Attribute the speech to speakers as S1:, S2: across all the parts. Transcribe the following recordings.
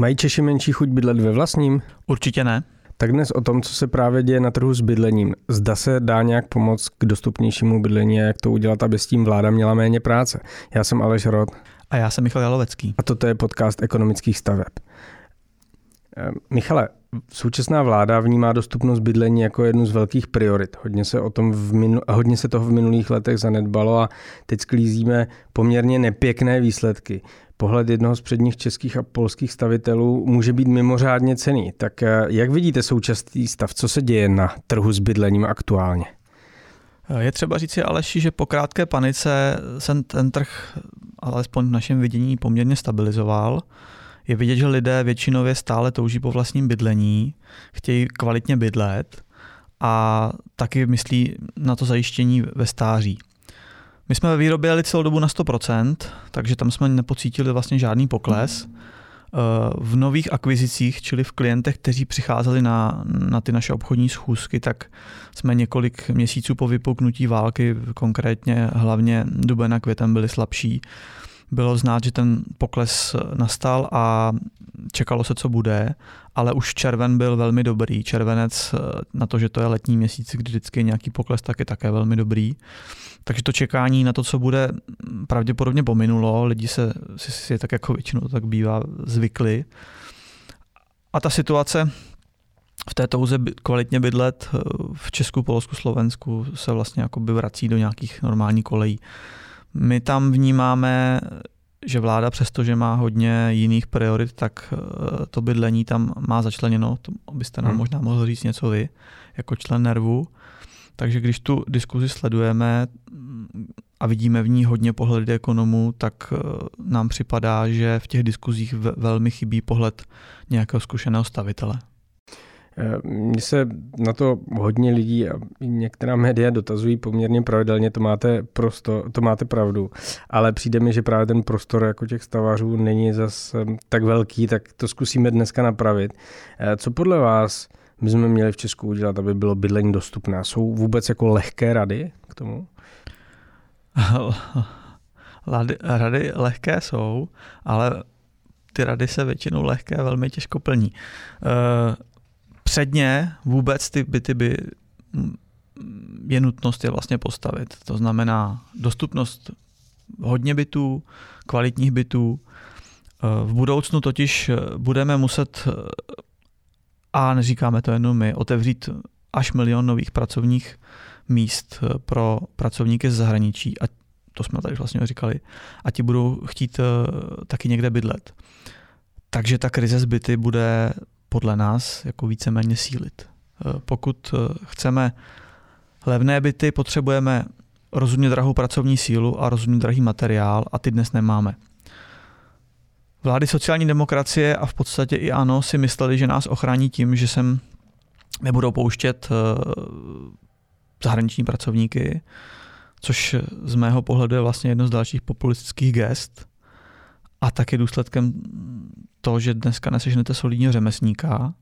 S1: Mají Češi menší chuť bydlet ve vlastním?
S2: Určitě ne.
S1: Tak dnes o tom, co se právě děje na trhu s bydlením. Zda se dá nějak pomoct k dostupnějšímu bydlení a jak to udělat, aby s tím vláda měla méně práce. Já jsem Aleš Rod.
S2: A já jsem Michal Jalovecký.
S1: A toto je podcast ekonomických staveb. Eh, Michale, současná vláda vnímá dostupnost bydlení jako jednu z velkých priorit. Hodně se, o tom v minul, hodně se toho v minulých letech zanedbalo a teď sklízíme poměrně nepěkné výsledky. Pohled jednoho z předních českých a polských stavitelů může být mimořádně cený. Tak eh, jak vidíte současný stav? Co se děje na trhu s bydlením aktuálně?
S2: Je třeba říci Aleši, že po krátké panice se ten trh, alespoň v našem vidění, poměrně stabilizoval. Je vidět, že lidé většinově stále touží po vlastním bydlení, chtějí kvalitně bydlet a taky myslí na to zajištění ve stáří. My jsme ve výrobě jeli celou dobu na 100%, takže tam jsme nepocítili vlastně žádný pokles. Eh, v nových akvizicích, čili v klientech, kteří přicházeli na, na ty naše obchodní schůzky, tak jsme několik měsíců po vypuknutí války, konkrétně hlavně duben a květem byli slabší, bylo znát, že ten pokles nastal a čekalo se, co bude, ale už červen byl velmi dobrý. Červenec na to, že to je letní měsíc, kdy vždycky je nějaký pokles, tak je také velmi dobrý. Takže to čekání na to, co bude, pravděpodobně pominulo. Lidi se si, si tak jako většinou tak bývá zvykli. A ta situace v té touze kvalitně bydlet v Česku, Polsku, Slovensku se vlastně jako by vrací do nějakých normálních kolejí. My tam vnímáme, že vláda, přestože má hodně jiných priorit, tak eh, to bydlení tam má začleněno, to byste nám hmm. možná mohl říct něco vy, jako člen nervu. Takže když tu diskuzi sledujeme a vidíme v ní hodně pohledy ekonomů, tak eh, nám připadá, že v těch diskuzích velmi chybí pohled nějakého zkušeného stavitele.
S1: Mně se na to hodně lidí a některá média dotazují poměrně pravidelně, to máte, prosto, to máte pravdu, ale přijde mi, že právě ten prostor jako těch stavařů není zas tak velký, tak to zkusíme dneska napravit. Eh, co podle vás my jsme měli v Česku udělat, aby bylo bydlení dostupné? Jsou vůbec jako lehké rady k tomu?
S2: Rady lehké jsou, ale ty rady se většinou lehké velmi těžko plní. Eh, předně vůbec ty byty by je nutnost je vlastně postavit. To znamená dostupnost hodně bytů, kvalitních bytů. V budoucnu totiž budeme muset, a neříkáme to jenom my, otevřít až milion nových pracovních míst pro pracovníky z zahraničí. A to jsme tady vlastně říkali. A ti budou chtít taky někde bydlet. Takže ta krize zbyty bude podle nás jako víceméně sílit. Eh, pokud eh, chceme levné byty, potřebujeme rozumně drahou pracovní sílu a rozumně drahý materiál a ty dnes nemáme. Vlády sociální demokracie a v podstatě i ANO si mysleli, že nás ochrání tím, že sem nebudou pouštět eh, zahraniční pracovníky, což z mého pohledu je vlastně jedno z dalších populistických gest a taky důsledkem to, že dneska nesežnete solidního řemesníka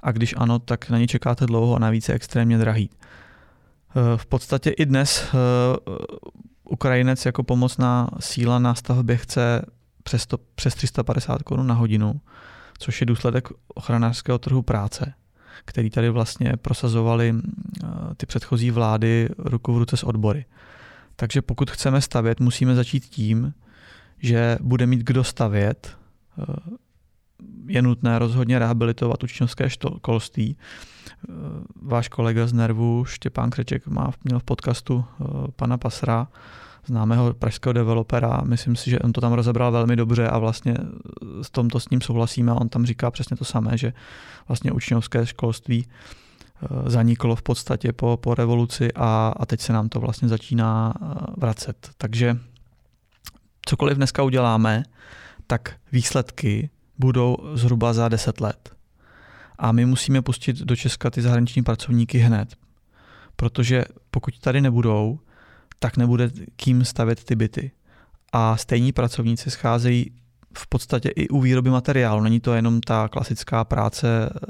S2: a když ano, tak na ně čekáte dlouho a navíc je extrémně drahý. Eh, v podstatě i dnes eh, Ukrajinec jako pomocná síla na stavbě chce přes, to, přes 350 korun na hodinu, což je důsledek ochranářského trhu práce, který tady vlastně prosazovali eh, ty předchozí vlády ruku v ruce s odbory. Takže pokud chceme stavět, musíme začít tím, že bude mít kdo stavět, eh, je nutné rozhodně rehabilitovat učňovské školství. Eh, váš kolega z Nervu, Štěpán Křeček, má, měl v podcastu eh, pana Pasra, známého pražského developera. Myslím si, že on to tam rozebral velmi dobře a vlastně s tomto s ním souhlasíme. On tam říká přesně to samé, že vlastně učňovské školství zaniklo v podstatě po, po revoluci a, a teď se nám to vlastně začíná vracet. Takže cokoliv dneska uděláme, tak výsledky budou zhruba za 10 let. A my musíme pustit do Česka ty zahraniční pracovníky hned. Protože pokud tady nebudou, tak nebude kým stavět ty byty. A stejní pracovníci scházejí v podstatě i u výroby materiálu. Není to jenom ta klasická práce eh,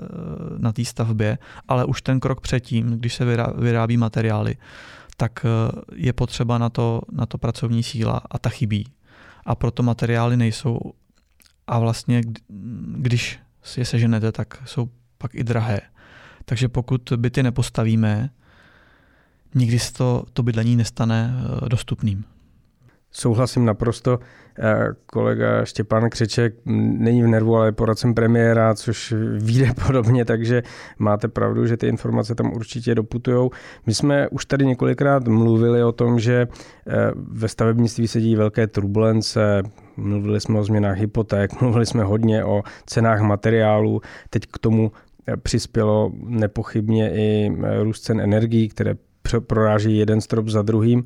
S2: na té stavbě, ale už ten krok předtím, když se vyrábí materiály, tak eh, je potřeba na to, na to pracovní síla a ta chybí a proto materiály nejsou a vlastně když si je seženete, tak jsou pak i drahé. Takže pokud byty nepostavíme, nikdy se to, to bydlení nestane eh, dostupným.
S1: Souhlasím naprosto. Eh, kolega Štěpán Křeček není v nervu, ale je poradcem premiéra, což vyjde podobně, takže máte pravdu, že ty informace tam určitě doputujou. My jsme už tady několikrát mluvili o tom, že eh, ve stavebnictví se dějí velké turbulence, mluvili jsme o změnách hypoték, mluvili jsme hodně o cenách materiálů, teď k tomu eh, přispělo nepochybně i růst cen energií, které proráží jeden strop za druhým.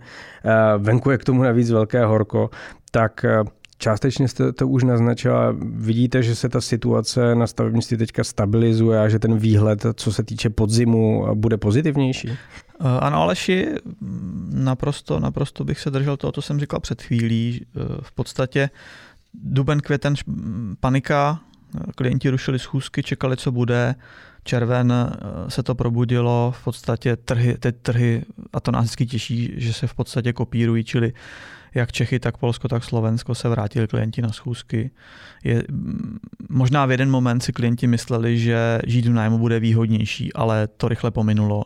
S1: Venku je k tomu navíc velké horko, tak eh, Částečně jste to už naznačila. Vidíte, že se ta situace na stavebnictví teďka stabilizuje a že ten výhled, co se týče podzimu, bude pozitivnější? Eh,
S2: ano, Aleši, naprosto, naprosto bych se držel toho, co jsem říkal před chvílí. Eh, v podstatě duben, květen, panika, klienti rušili schůzky, čekali, co bude. Červen se to probudilo, v podstatě trhy, teď trhy, a to nás vždycky těší, že se v podstatě kopírují, čili jak Čechy, tak Polsko, tak Slovensko se vrátili klienti na schůzky. Je, možná v jeden moment si klienti mysleli, že žít v nájmu bude výhodnější, ale to rychle pominulo.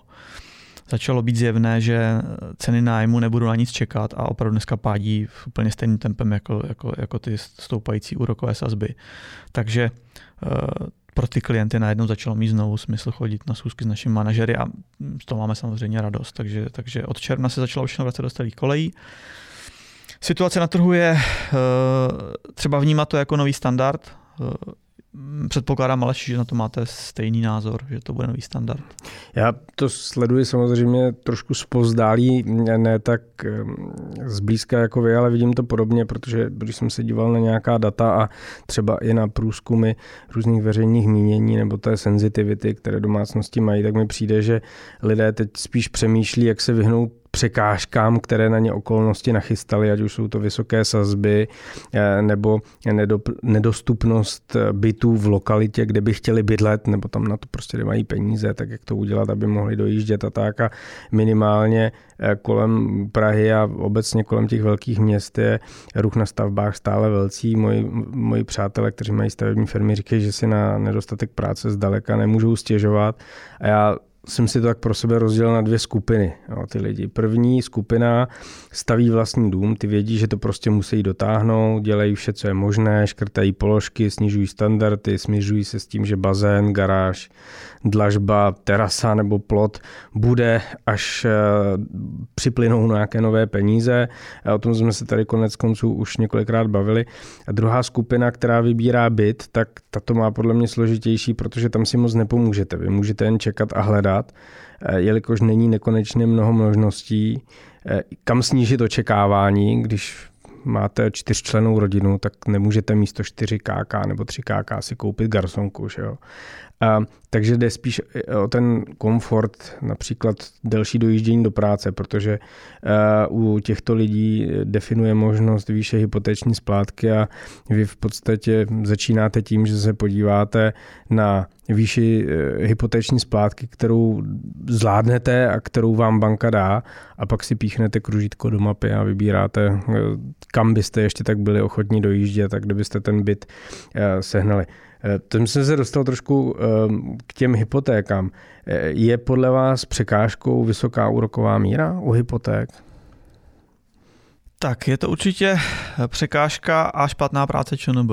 S2: Začalo být zjevné, že ceny nájmu nebudou na nic čekat a opravdu dneska pádí v úplně stejným tempem jako, jako, jako ty stoupající úrokové sazby. Takže uh, pro ty klienty najednou začalo mít znovu smysl chodit na schůzky s našimi manažery a z toho máme samozřejmě radost. Takže, takže od června se začalo všechno vracet do starých kolejí. Situace na trhu je eh, třeba vnímat to jako nový standard. Eh, předpokládám, ale že na to máte stejný názor, že to bude nový standard.
S1: Já to sleduji samozřejmě trošku zpozdálí, ne tak zblízka jako vy, ale vidím to podobně, protože když jsem se díval na nějaká data a třeba i na průzkumy různých veřejných mínění nebo té senzitivity, které domácnosti mají, tak mi přijde, že lidé teď spíš přemýšlí, jak se vyhnout překážkám, které na ně okolnosti nachystaly, ať už jsou to vysoké sazby eh, nebo nedostupnost eh, bytů v lokalitě, kde by chtěli bydlet, nebo tam na to prostě nemají peníze, tak jak to udělat, aby mohli dojíždět a tak. A minimálně eh, kolem Prahy a obecně kolem těch velkých měst je ruch na stavbách stále velcí. Moji, moji přátelé, kteří mají stavební firmy, říkají, že si na nedostatek práce zdaleka nemůžou stěžovat. A já jsem si to tak pro sebe rozdělil na dvě skupiny, jo, ty lidi. První skupina staví vlastní dům, ty vědí, že to prostě musí dotáhnout, dělají vše, co je možné, škrtají položky, snižují standardy, směřují se s tím, že bazén, garáž, dlažba, terasa nebo plot bude, až eh, připlynou nějaké nové peníze. O tom jsme se tady konec konců už několikrát bavili. A druhá skupina, která vybírá byt, tak tato má podle mě složitější, protože tam si moc nepomůžete. Vy můžete jen čekat a hledat, eh, jelikož není nekonečně mnoho možností, eh, kam snížit očekávání, když máte čtyřčlenou rodinu, tak nemůžete místo 4 KK nebo 3 KK si koupit garsonku. Že jo? A, takže jde spíš o ten komfort, například delší dojíždění do práce, protože u těchto lidí definuje možnost výše hypoteční splátky a vy v podstatě začínáte tím, že se podíváte na výši uh, hypoteční splátky, kterou zvládnete a kterou vám banka dá a pak si píchnete kružítko do mapy a vybíráte, uh, kam byste ještě tak byli ochotní dojíždět a kde byste ten byt sehnali. Eh, tím jsem se dostal trošku k těm hypotékám. Eh, je podle vás překážkou vysoká úroková míra u hypoték?
S2: Tak, je to určitě překážka a špatná práce ČNB.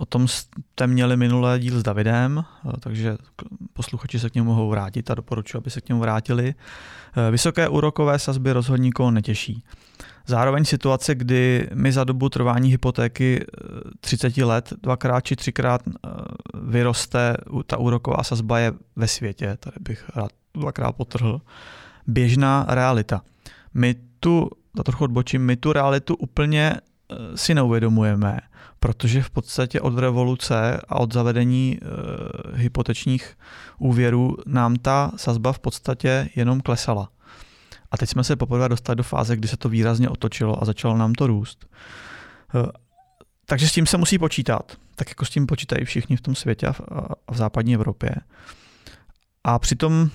S2: O tom jste měli minulé díl s Davidem, eh, takže posluchači se k němu mohou vrátit a doporučuji, aby se k němu vrátili. Vysoké úrokové sazby rozhodně nikoho netěší. Zároveň situace, kdy mi za dobu trvání hypotéky 30 eh, let dvakrát či třikrát eh, vyroste ta úroková sazba je ve světě, tady bych rád dvakrát potrhl, běžná realita. My tu, to trochu odbočím, my tu realitu úplně eh, si neuvědomujeme, protože v podstatě od revoluce a od zavedení e, hypotečních úvěrů nám ta sazba v podstatě jenom klesala. A teď jsme se poprvé dostali do fáze, kdy se to výrazně otočilo a začalo nám to růst. Eh, takže s tím se musí počítat, tak jako s tím počítají všichni v tom světě a v západní Evropě. A přitom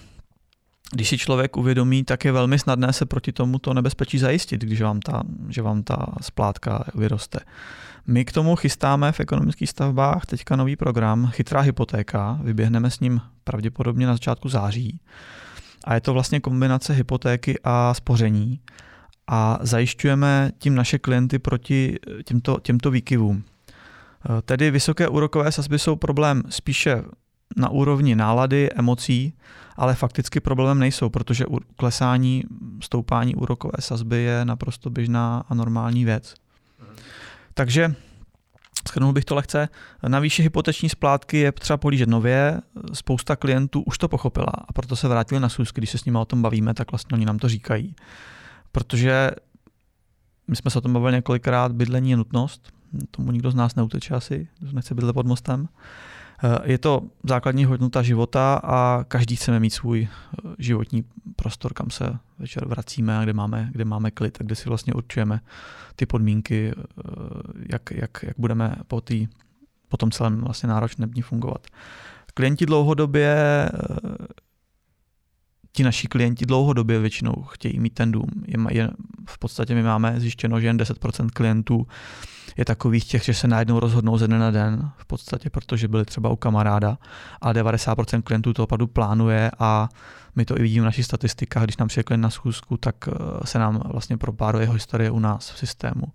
S2: když si člověk uvědomí, tak je velmi snadné se proti tomuto nebezpečí zajistit, když vám ta, že vám ta splátka vyroste. My k tomu chystáme v ekonomických stavbách teďka nový program Chytrá hypotéka. Vyběhneme s ním pravděpodobně na začátku září. A je to vlastně kombinace hypotéky a spoření. A zajišťujeme tím naše klienty proti těmto, těmto výkyvům. Tedy vysoké úrokové sazby jsou problém spíše na úrovni nálady, emocí, ale fakticky problémem nejsou, protože klesání, stoupání úrokové sazby je naprosto běžná a normální věc. Takže Schrnul bych to lehce. Na výši hypoteční splátky je třeba polížet nově. Spousta klientů už to pochopila a proto se vrátili na schůzky. Když se s nimi o tom bavíme, tak vlastně oni nám to říkají. Protože my jsme se o tom bavili několikrát, bydlení je nutnost. Tomu nikdo z nás neuteče asi, nechce bydlet pod mostem. Je to základní hodnota života a každý chceme mít svůj eh, životní prostor, kam se večer vracíme a kde máme, kde máme klid a kde si vlastně určujeme ty podmínky, eh, jak, jak, jak budeme po, tý, po tom celém vlastně náročném dní fungovat. Klienti dlouhodobě ti naši klienti dlouhodobě většinou chtějí mít ten dům. Je, je, v podstatě my máme zjištěno, že jen 10% klientů je takových těch, že se najednou rozhodnou ze dne na den, v podstatě protože byli třeba u kamaráda, a 90% klientů to opravdu plánuje a my to i vidíme v našich statistikách, když nám přijde klient na schůzku, tak eh, se nám vlastně propáruje jeho historie u nás v systému.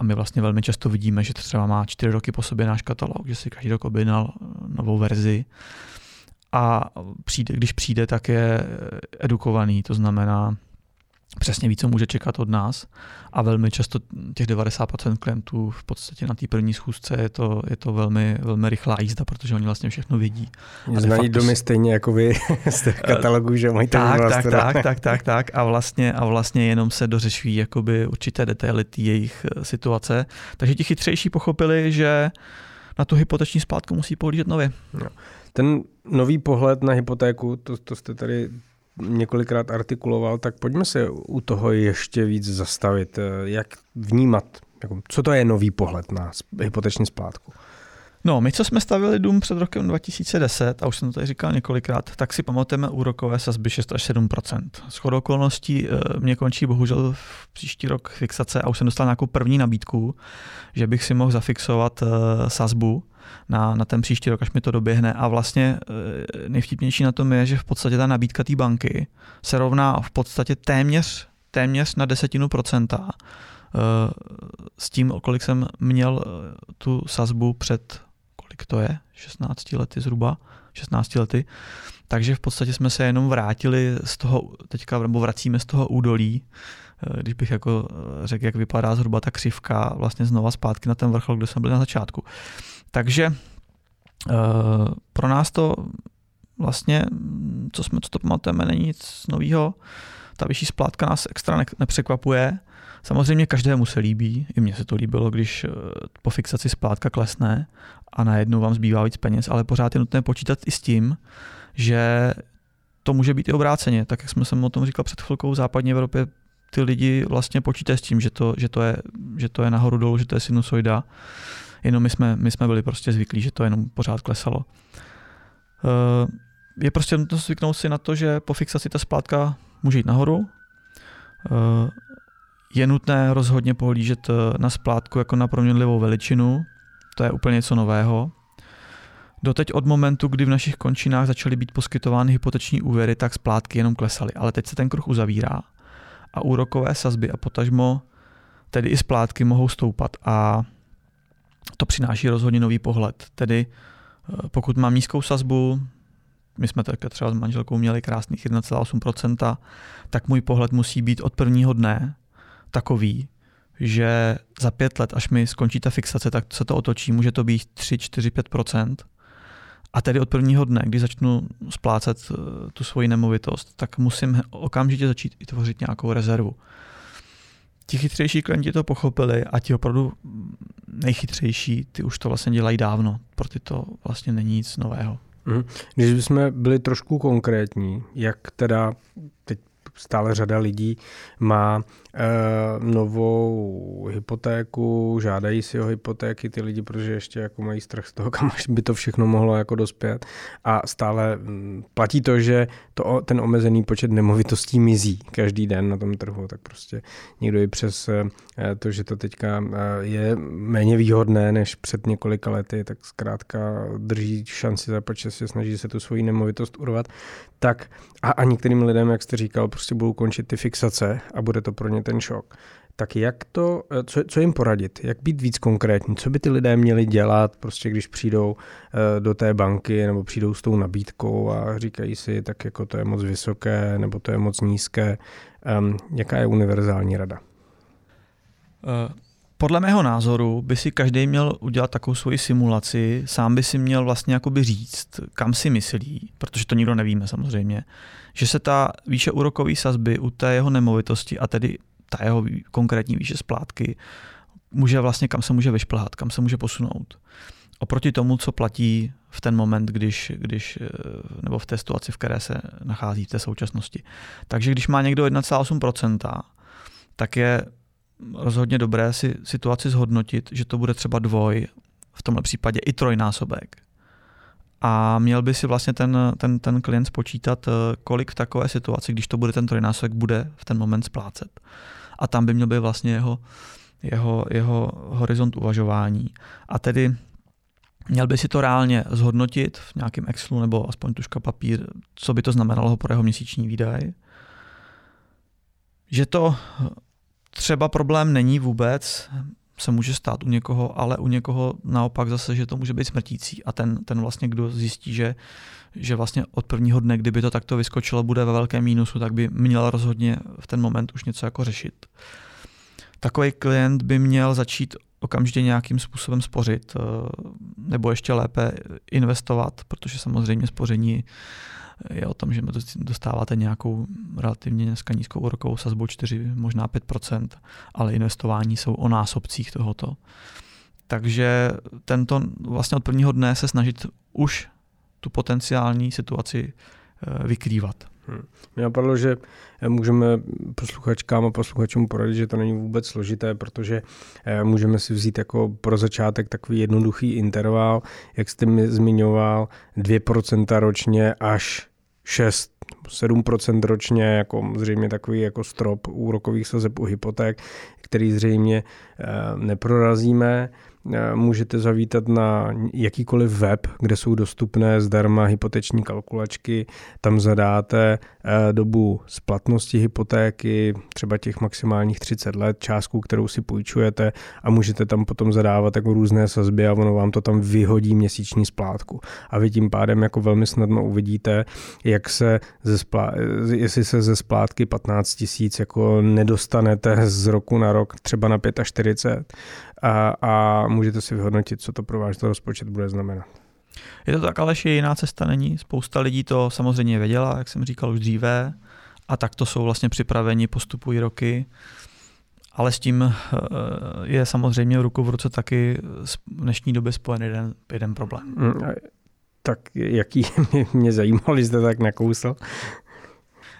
S2: A my vlastně velmi často vidíme, že třeba má čtyři roky po sobě náš katalog, že si každý rok objednal novou verzi a přijde, když přijde, tak je edukovaný, to znamená, přesně ví, co může čekat od nás a velmi často těch 90% klientů v podstatě na té první schůzce je to, je to velmi, velmi rychlá jízda, protože oni vlastně všechno vědí.
S1: A Znají domy stejně jako vy z těch katalogů, že mají
S2: tak, tak, tak, tak, tak, tak, a vlastně, a vlastně jenom se dořešují jakoby určité detaily jejich eh, situace. Takže ti chytřejší pochopili, že na tu hypoteční splátku musí pohlížet nově. No.
S1: Ten nový pohled na hypotéku, to, to jste tady několikrát artikuloval, tak pojďme se u toho ještě víc zastavit. Jak vnímat, jako, co to je nový pohled na hypoteční splátku?
S2: No, my, co jsme stavili dům před rokem 2010, a už jsem to tady říkal několikrát, tak si pamatujeme úrokové sazby 6 až 7 S okolností eh, mě končí bohužel v příští rok fixace a už jsem dostal nějakou první nabídku, že bych si mohl zafixovat eh, sazbu na, na ten příští rok, až mi to doběhne. A vlastně eh, nejvtipnější na tom je, že v podstatě ta nabídka té banky se rovná v podstatě téměř, téměř na desetinu procenta s tím, kolik jsem měl tu sazbu před kolik to je, 16 lety zhruba, 16 lety. Takže v podstatě jsme se jenom vrátili z toho, teďka nebo vracíme z toho údolí, eh, když bych jako eh, řekl, jak vypadá zhruba ta křivka, vlastně znova zpátky na ten vrchol, kde jsme byli na začátku. Takže eh, pro nás to vlastně, co jsme co to pamatujeme, není nic nového. Ta vyšší splátka nás extra nepřekvapuje. Samozřejmě každému se líbí, i mně se to líbilo, když po fixaci splátka klesne a najednou vám zbývá víc peněz, ale pořád je nutné počítat i s tím, že to může být i obráceně. Tak jak jsme se o tom říkal před chvilkou, v západní Evropě ty lidi vlastně počítají s tím, že to, že to, je, že to je nahoru dolů, že to je sinusoida. Jenom my jsme, my jsme byli prostě zvyklí, že to jenom pořád klesalo. Eh, je prostě nutno zvyknout si na to, že po fixaci ta splátka může jít nahoru. Eh, je nutné rozhodně pohlížet eh, na splátku jako na proměnlivou veličinu, to je úplně něco nového. Doteď od momentu, kdy v našich končinách začaly být poskytovány hypoteční úvěry, tak splátky jenom klesaly. Ale teď se ten kruh uzavírá a úrokové sazby a potažmo tedy i splátky mohou stoupat a to přináší rozhodně nový pohled. Tedy eh, pokud mám nízkou sazbu, my jsme také třeba s manželkou měli krásných 1,8%, tak můj pohled musí být od prvního dne takový, že za pět let, až mi skončí ta fixace, tak se to otočí, může to být 3, 4, 5% a tedy od prvního dne, kdy začnu splácet eh, tu svoji nemovitost, tak musím okamžitě začít i tvořit nějakou rezervu. Ti chytřejší klienti to pochopili a ti opravdu nejchytřejší, ty už to vlastně dělají dávno. Pro ty to vlastně není nic nového.
S1: Mhm. Když bychom byli trošku konkrétní, jak teda teď stále řada lidí má novou hypotéku, žádají si o hypotéky ty lidi, protože ještě jako mají strach z toho, kam by to všechno mohlo jako dospět. A stále mm, platí to, že to, ten omezený počet nemovitostí mizí každý den na tom trhu, tak prostě někdo i přes eh, to, že to teďka eh, je méně výhodné než před několika lety, tak zkrátka drží šanci za počasí, snaží se tu svoji nemovitost urvat, tak a, a některým lidem, jak jste říkal, prostě budou končit ty fixace a bude to pro ně ten šok. Tak jak to, eh, co, co jim poradit? Jak být víc konkrétní? Co by ty lidé měli dělat, prostě když přijdou eh, do té banky nebo přijdou s tou nabídkou a říkají si, tak jako to je moc vysoké nebo to je moc nízké. Jaká je univerzální rada?
S2: Uh podle mého názoru by si každý měl udělat takovou svoji simulaci, sám by si měl vlastně jakoby říct, kam si myslí, protože to nikdo nevíme samozřejmě, že se ta výše úrokové sazby u té jeho nemovitosti a tedy ta jeho konkrétní výše splátky může vlastně, kam se může vyšplhat, kam se může posunout. Oproti tomu, co platí v ten moment, když, když, eh, nebo v té situaci, v které se nachází v té současnosti. Takže když má někdo 1,8%, tak je rozhodně dobré si situaci zhodnotit, že to bude třeba dvoj, v tomhle případě i trojnásobek. A měl by si vlastně ten, ten, ten klient spočítat, eh, kolik v takové situaci, když to bude ten trojnásobek, bude v ten moment splácet. A tam by měl být vlastně jeho, jeho, jeho horizont uvažování. A tedy měl by si to reálně zhodnotit v nějakém Excelu nebo aspoň tuška papír, co by to znamenalo pro jeho měsíční výdaj. Že to třeba problém není vůbec, se může stát u někoho, ale u někoho naopak zase, že to může být smrtící a ten, ten vlastně, kdo zjistí, že, že vlastně od prvního dne, kdyby to takto vyskočilo, bude ve velkém mínusu, tak by měl rozhodně v ten moment už něco jako řešit. Takový klient by měl začít okamžitě nějakým způsobem spořit, eh, nebo ještě lépe investovat, protože samozřejmě spoření je o tom, že dostáváte nějakou relativně dneska nízkou úrokovou sazbu 4, možná 5%, ale investování jsou o násobcích tohoto. Takže tento vlastně od prvního dne se snažit už tu potenciální situaci eh, vykrývat. Hmm.
S1: Mě napadlo, že můžeme posluchačkám a posluchačům poradit, že to není vůbec složité, protože eh, můžeme si vzít jako pro začátek takový jednoduchý interval, jak jste mi zmiňoval, 2% ročně až 6 7% ročně, jako zřejmě takový jako strop úrokových sazeb u hypoték, který zřejmě eh, neprorazíme. Eh, můžete zavítat na jakýkoliv web, kde jsou dostupné zdarma hypoteční kalkulačky. Tam zadáte eh, dobu splatnosti hypotéky, třeba těch maximálních 30 let, částku, kterou si půjčujete a můžete tam potom zadávat jako různé sazby a ono vám to tam vyhodí měsíční splátku. A vy tím pádem jako velmi snadno uvidíte, jak se ze splá- jestli se ze splátky 15 tisíc jako nedostanete z roku na rok třeba na 45 a, a můžete si vyhodnotit, co to pro váš rozpočet bude znamenat.
S2: Je to tak, ale je jiná cesta není. Spousta lidí to samozřejmě věděla, jak jsem říkal už dříve, a tak to jsou vlastně připraveni, postupují roky. Ale s tím eh, je samozřejmě v ruku v ruce taky v dnešní době spojen jeden, jeden problém. Mm,
S1: tak jaký mě zajímalo, že jste tak nakousl?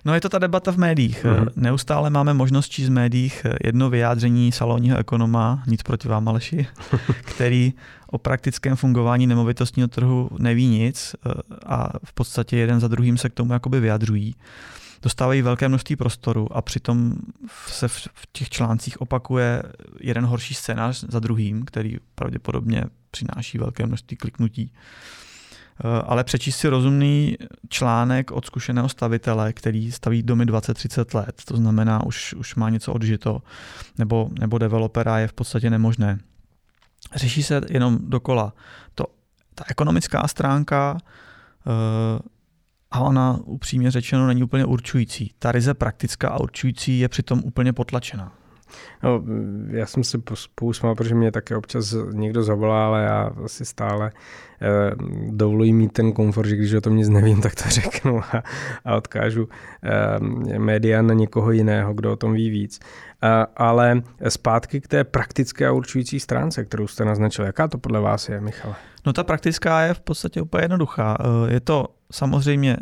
S2: No je to ta debata v médiích. Mm-hmm. Neustále máme možnost číst v médiích jedno vyjádření salonního ekonoma, nic proti vám Aleši, který o praktickém fungování nemovitostního trhu neví nic eh, a v podstatě jeden za druhým se k tomu jakoby vyjadřují. Dostávají velké množství prostoru a přitom se v těch článcích opakuje jeden horší scénář za druhým, který pravděpodobně přináší velké množství kliknutí. Eh, ale přečíst si rozumný článek od zkušeného stavitele, který staví domy 20-30 let, to znamená, už, už má něco odžito, nebo, nebo developera je v podstatě nemožné. Řeší se jenom dokola to, ta ekonomická stránka eh, a ona upřímně řečeno není úplně určující. Ta ryze praktická a určující je přitom úplně potlačená.
S1: No, já jsem se pousmál, protože mě také občas někdo zavolá, ale já asi stále eh, dovoluji mít ten komfort, že když o tom nic nevím, tak to řeknu a, a odkážu eh, média na někoho jiného, kdo o tom ví víc. Eh, ale zpátky k té praktické a určující stránce, kterou jste naznačil. Jaká to podle vás je, Michale?
S2: No ta praktická je v podstatě úplně jednoduchá. Eh, je to samozřejmě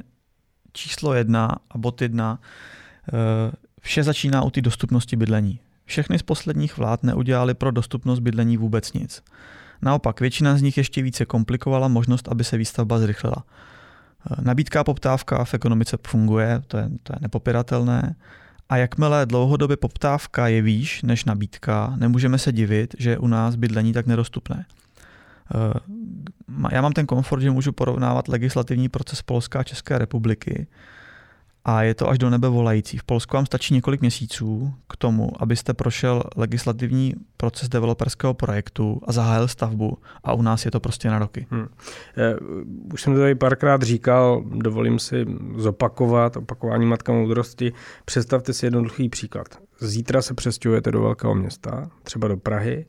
S2: číslo jedna a bod jedna. Eh, vše začíná u té dostupnosti bydlení. Všechny z posledních vlád neudělali pro dostupnost bydlení vůbec nic. Naopak většina z nich ještě více komplikovala možnost, aby se výstavba zrychlila. Nabídka a poptávka v ekonomice funguje, to je, to je nepopiratelné. A jakmile dlouhodobě poptávka je výš než nabídka, nemůžeme se divit, že je u nás bydlení tak nedostupné. Já mám ten komfort, že můžu porovnávat legislativní proces Polska a České republiky a je to až do nebe volající. V Polsku vám stačí několik měsíců k tomu, abyste prošel legislativní proces developerského projektu a zahájil stavbu a u nás je to prostě na roky. Hmm.
S1: Už jsem to tady párkrát říkal, dovolím si zopakovat, opakování matka moudrosti. Představte si jednoduchý příklad. Zítra se přestěhujete do velkého města, třeba do Prahy,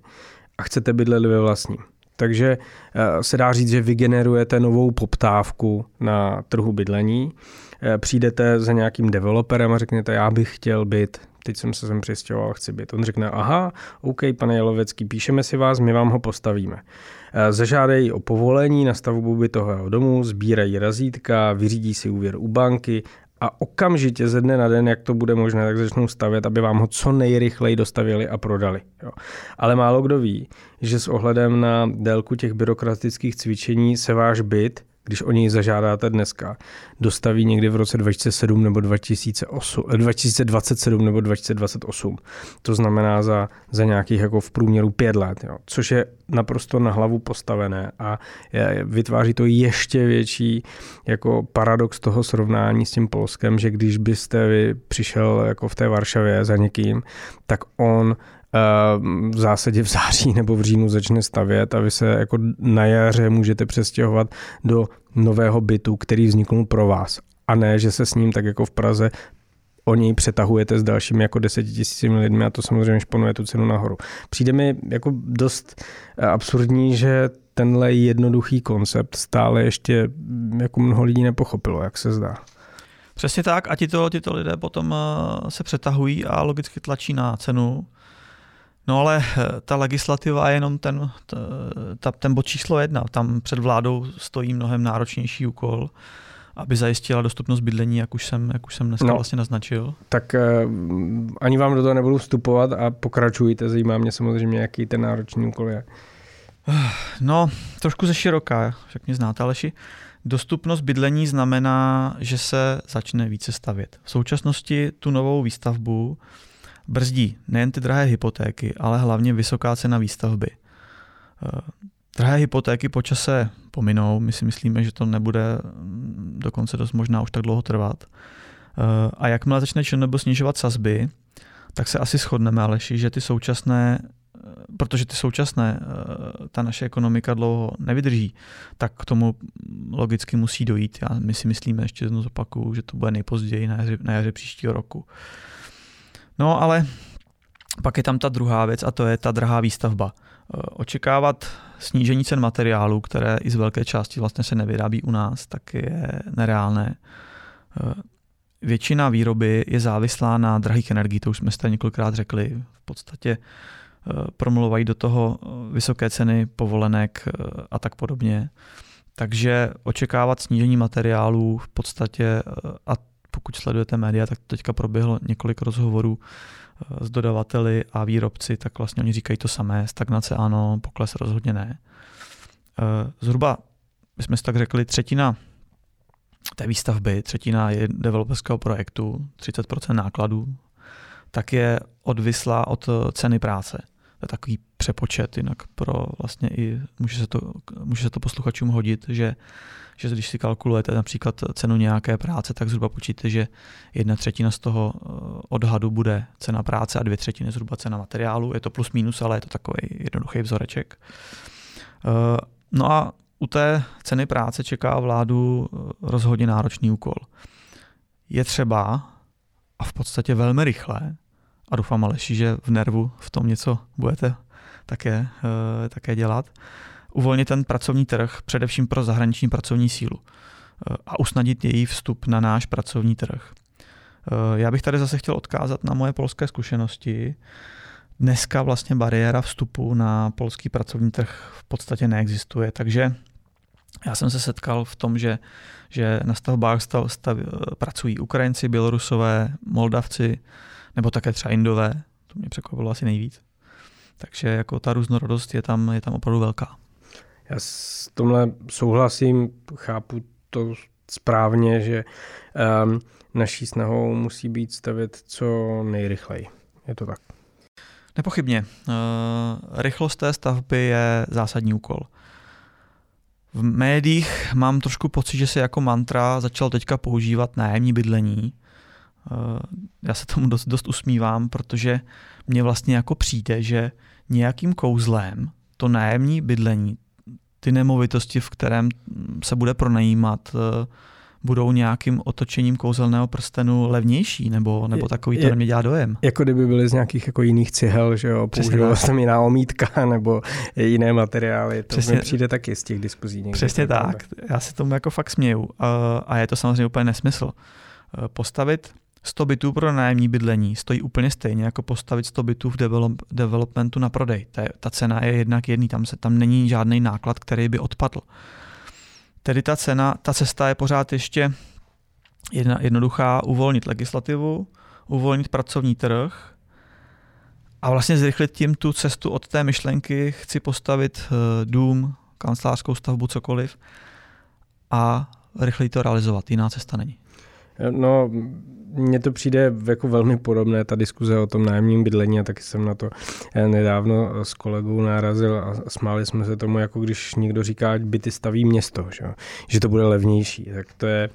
S1: a chcete bydlet ve vlastním. Takže eh, se dá říct, že vygenerujete novou poptávku na trhu bydlení přijdete za nějakým developerem a řeknete, já bych chtěl být teď jsem se sem přistěhoval, chci být. On řekne, aha, OK, pane Jelovecký, píšeme si vás, my vám ho postavíme. Eh, zažádají o povolení na stavbu bytového domu, sbírají razítka, vyřídí si úvěr u banky a okamžitě ze dne na den, jak to bude možné, tak začnou stavět, aby vám ho co nejrychleji dostavili a prodali. Jo. Ale málo kdo ví, že s ohledem na délku těch byrokratických cvičení se váš byt když o něj zažádáte dneska, dostaví někdy v roce 2007 nebo 2008, 2027 eh, nebo 2028. To znamená za, za nějakých jako v průměru pět let, jo. což je naprosto na hlavu postavené a je, vytváří to ještě větší jako paradox toho srovnání s tím Polskem, že když byste vy přišel jako v té Varšavě za někým, tak on v zásadě v září nebo v říjnu začne stavět a vy se jako na jaře můžete přestěhovat do nového bytu, který vznikl pro vás. A ne, že se s ním tak jako v Praze o něj přetahujete s dalšími jako desetitisícimi lidmi a to samozřejmě šponuje tu cenu nahoru. Přijde mi jako dost eh, absurdní, že tenhle jednoduchý koncept stále ještě mm, jako mnoho lidí nepochopilo, jak se zdá.
S2: Přesně tak a tito, tito lidé potom eh, se přetahují a logicky tlačí na cenu No ale eh, ta legislativa je jenom ten, ta, ten bod číslo jedna. Tam před vládou stojí mnohem náročnější úkol, aby zajistila dostupnost bydlení, jak už jsem, jak už jsem dneska no, vlastně naznačil.
S1: Tak uh, ani vám do toho nebudu vstupovat a pokračujte. Zajímá mě samozřejmě, jaký ten náročný úkol je.
S2: No, trošku ze široká, jak mě znáte, Aleši. Dostupnost bydlení znamená, že se začne více stavět. V současnosti tu novou výstavbu brzdí nejen ty drahé hypotéky, ale hlavně vysoká cena výstavby. Eh, drahé hypotéky po čase pominou, my si myslíme, že to nebude mm, dokonce dost možná už tak dlouho trvat. Eh, a jakmile začne ČNB snižovat sazby, tak se asi shodneme, Aleši, že ty současné, eh, protože ty současné, ta naše ekonomika dlouho nevydrží, tak k tomu logicky musí dojít. Já, my si myslíme, ještě jednou zopakuju, že to bude nejpozději na jaře, na jaře příštího roku. No ale pak je tam ta druhá věc a to je ta drahá výstavba. Eh, očekávat snížení cen materiálů, které i z velké části vlastně se nevyrábí u nás, tak je nereálné. Eh, většina výroby je závislá na drahých energií, to už jsme si několikrát řekli. V podstatě eh, promluvají do toho vysoké ceny povolenek a tak podobně. Takže očekávat snížení materiálů v podstatě a pokud sledujete média, tak teďka proběhlo několik rozhovorů eh, s dodavateli a výrobci, tak vlastně oni říkají to samé. Stagnace ano, pokles rozhodně ne. Eh, zhruba, my jsme si tak řekli, třetina té výstavby, třetina je developerského projektu, 30% nákladů, tak je odvislá od eh, ceny práce. To je takový přepočet, jinak pro vlastně i, může se to, může se to posluchačům hodit, že že když si kalkulujete například cenu nějaké práce, tak zhruba počíte, že jedna třetina z toho eh, odhadu bude cena práce a dvě třetiny zhruba cena materiálu. Je to plus minus, ale je to takový jednoduchý vzoreček. Eh, no a u té ceny práce čeká vládu eh, rozhodně náročný úkol. Je třeba, a v podstatě velmi rychle, a doufám Aleši, že v nervu v tom něco budete také, také dělat, uvolnit ten pracovní trh především pro zahraniční pracovní sílu eh, a usnadnit její vstup na náš pracovní trh. Eh, já bych tady zase chtěl odkázat na moje polské zkušenosti. Dneska vlastně bariéra vstupu na polský pracovní trh v podstatě neexistuje, takže já jsem se setkal v tom, že, že na stavbách stav, stav, pracují Ukrajinci, Bělorusové, Moldavci, nebo také třeba Indové, to mě překvapilo asi nejvíc. Takže jako ta různorodost je tam, je tam opravdu velká.
S1: Já s tomhle souhlasím, chápu to správně, že um, naší snahou musí být stavět co nejrychleji. Je to tak.
S2: Nepochybně. Uh, rychlost té stavby je zásadní úkol. V médiích mám trošku pocit, že se jako mantra začal teďka používat nájemní bydlení. Uh, já se tomu dost, dost usmívám, protože mně vlastně jako přijde, že nějakým kouzlem to nájemní bydlení, ty nemovitosti, v kterém se bude pronajímat, uh, budou nějakým otočením kouzelného prstenu levnější, nebo, nebo takový to na mě dělá dojem.
S1: Jako kdyby byly z nějakých jako jiných cihel, že jo, používala se tam jiná omítka nebo jiné materiály. To Přesně, mi přijde taky z těch diskuzí. Někde
S2: Přesně tak. Já se tomu jako fakt směju. A je to samozřejmě úplně nesmysl. Postavit 100 bytů pro nájemní bydlení stojí úplně stejně jako postavit 100 bytů v develop, developmentu na prodej. Ta, ta cena je jednak jedný, tam, se, tam není žádný náklad, který by odpadl. Tedy ta cena, ta cesta je pořád ještě jedna, jednoduchá, uvolnit legislativu, uvolnit pracovní trh a vlastně zrychlit tím tu cestu od té myšlenky, chci postavit eh, dům, kancelářskou stavbu, cokoliv a rychleji to realizovat. Jiná cesta není.
S1: No, mně to přijde jako velmi podobné, ta diskuze o tom nájemním bydlení a taky jsem na to eh, nedávno s kolegou narazil a smáli jsme se tomu, jako když někdo říká, ať byty staví město, že, že to bude levnější. Tak to je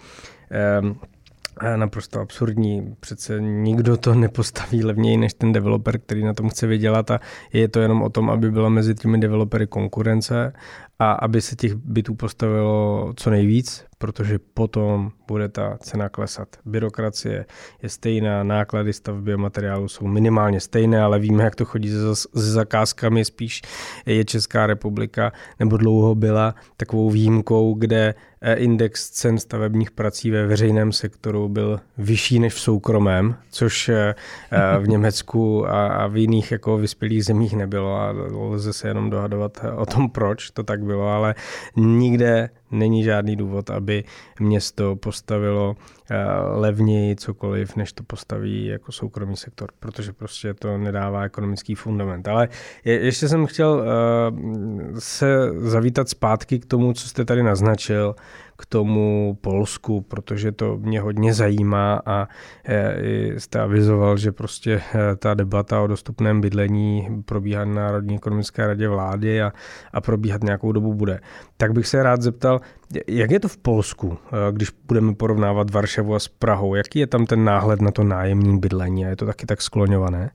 S1: eh, naprosto absurdní. Přece nikdo to nepostaví levněji než ten developer, který na tom chce vydělat a je to jenom o tom, aby byla mezi těmi developery konkurence a aby se těch bytů postavilo co nejvíc, protože potom bude ta cena klesat. Byrokracie je stejná, náklady stavby a materiálu jsou minimálně stejné, ale víme, jak to chodí se, zakázkami, spíš je Česká republika, nebo dlouho byla takovou výjimkou, kde eh, index cen stavebních prací ve veřejném sektoru byl vyšší než v soukromém, což eh, eh, v Německu a v jiných jako vyspělých zemích nebylo a lze se jenom dohadovat o tom, proč to tak bylo, ale nikde není žádný důvod, aby město postavilo eh, levněji cokoliv, než to postaví jako soukromý sektor, protože prostě to nedává ekonomický fundament. Ale ještě jsem chtěl eh, se zavítat zpátky k tomu, co jste tady naznačil, k tomu Polsku, protože to mě hodně zajímá a eh, jste avizoval, že prostě ta debata o dostupném bydlení probíhá na Národní ekonomické radě vlády a, a probíhat nějakou dobu bude. Tak bych se rád zeptal, jak je to v Polsku, eh, když budeme porovnávat Varšavu a s Prahou? Jaký je tam ten náhled na to nájemní bydlení? A je to taky tak skloňované?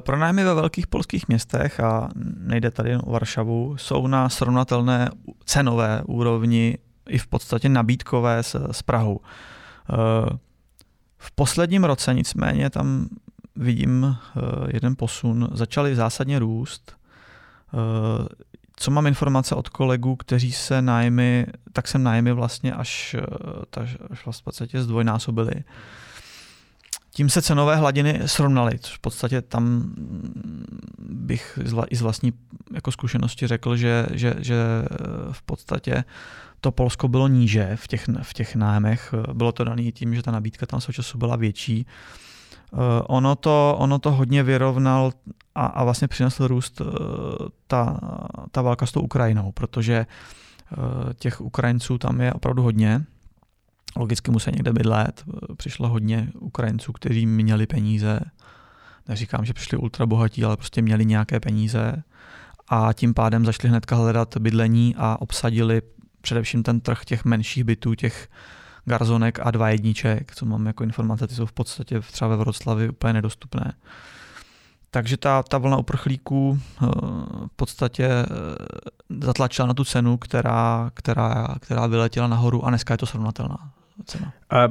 S2: Pro nájmy ve velkých polských městech, a nejde tady jen o Varšavu, jsou na srovnatelné cenové úrovni i v podstatě nabídkové s, s Prahou. Eh, v posledním roce nicméně tam vidím jeden posun. Začaly zásadně růst co mám informace od kolegů, kteří se nájmy, tak jsem nájmy vlastně až, až, až vlastně v podstatě zdvojnásobili. Tím se cenové hladiny srovnaly, v podstatě tam bych i z vlastní jako zkušenosti řekl, že, že, že eh, v podstatě to Polsko bylo níže v těch, v těch nájmech. Bylo to dané tím, že ta nabídka tam času byla větší. Eh, ono to, ono to hodně vyrovnal a, a vlastně přinesl růst eh, ta, ta válka s tou Ukrajinou, protože těch Ukrajinců tam je opravdu hodně. Logicky musí někde bydlet. Přišlo hodně Ukrajinců, kteří měli peníze. Neříkám, že přišli ultra bohatí, ale prostě měli nějaké peníze a tím pádem začali hnedka hledat bydlení a obsadili především ten trh těch menších bytů, těch garzonek a dva jedniček, co mám jako informace, ty jsou v podstatě třeba ve Vroclavi úplně nedostupné. Takže ta, ta vlna uprchlíků eh, v podstatě eh, zatlačila na tu cenu, která, která, která vyletěla nahoru a dneska je to srovnatelná cena.
S1: A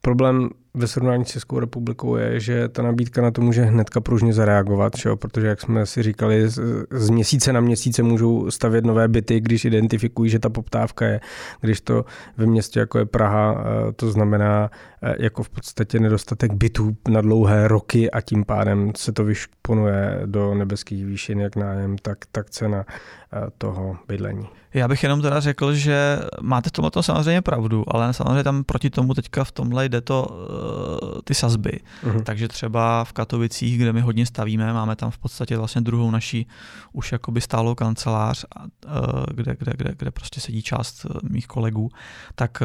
S1: problém ve srovnání s Českou republikou je, že ta nabídka na to může hnedka pružně zareagovat, že jo? protože jak jsme si říkali, z, z měsíce na měsíce můžou stavět nové byty, když identifikují, že ta poptávka je. Když to ve městě jako je Praha, eh, to znamená eh, jako v podstatě nedostatek bytů na dlouhé roky a tím pádem se to vyšponuje do nebeských výšin, jak nájem, tak, tak cena eh, toho bydlení.
S2: Já bych jenom teda řekl, že máte v tomto samozřejmě pravdu, ale samozřejmě tam proti tomu teďka v tomhle jde to ty sazby. Uh-huh. Takže třeba v Katovicích, kde my hodně stavíme, máme tam v podstatě vlastně druhou naší už jakoby stálou kancelář, kde, kde, kde, kde prostě sedí část mých kolegů, tak,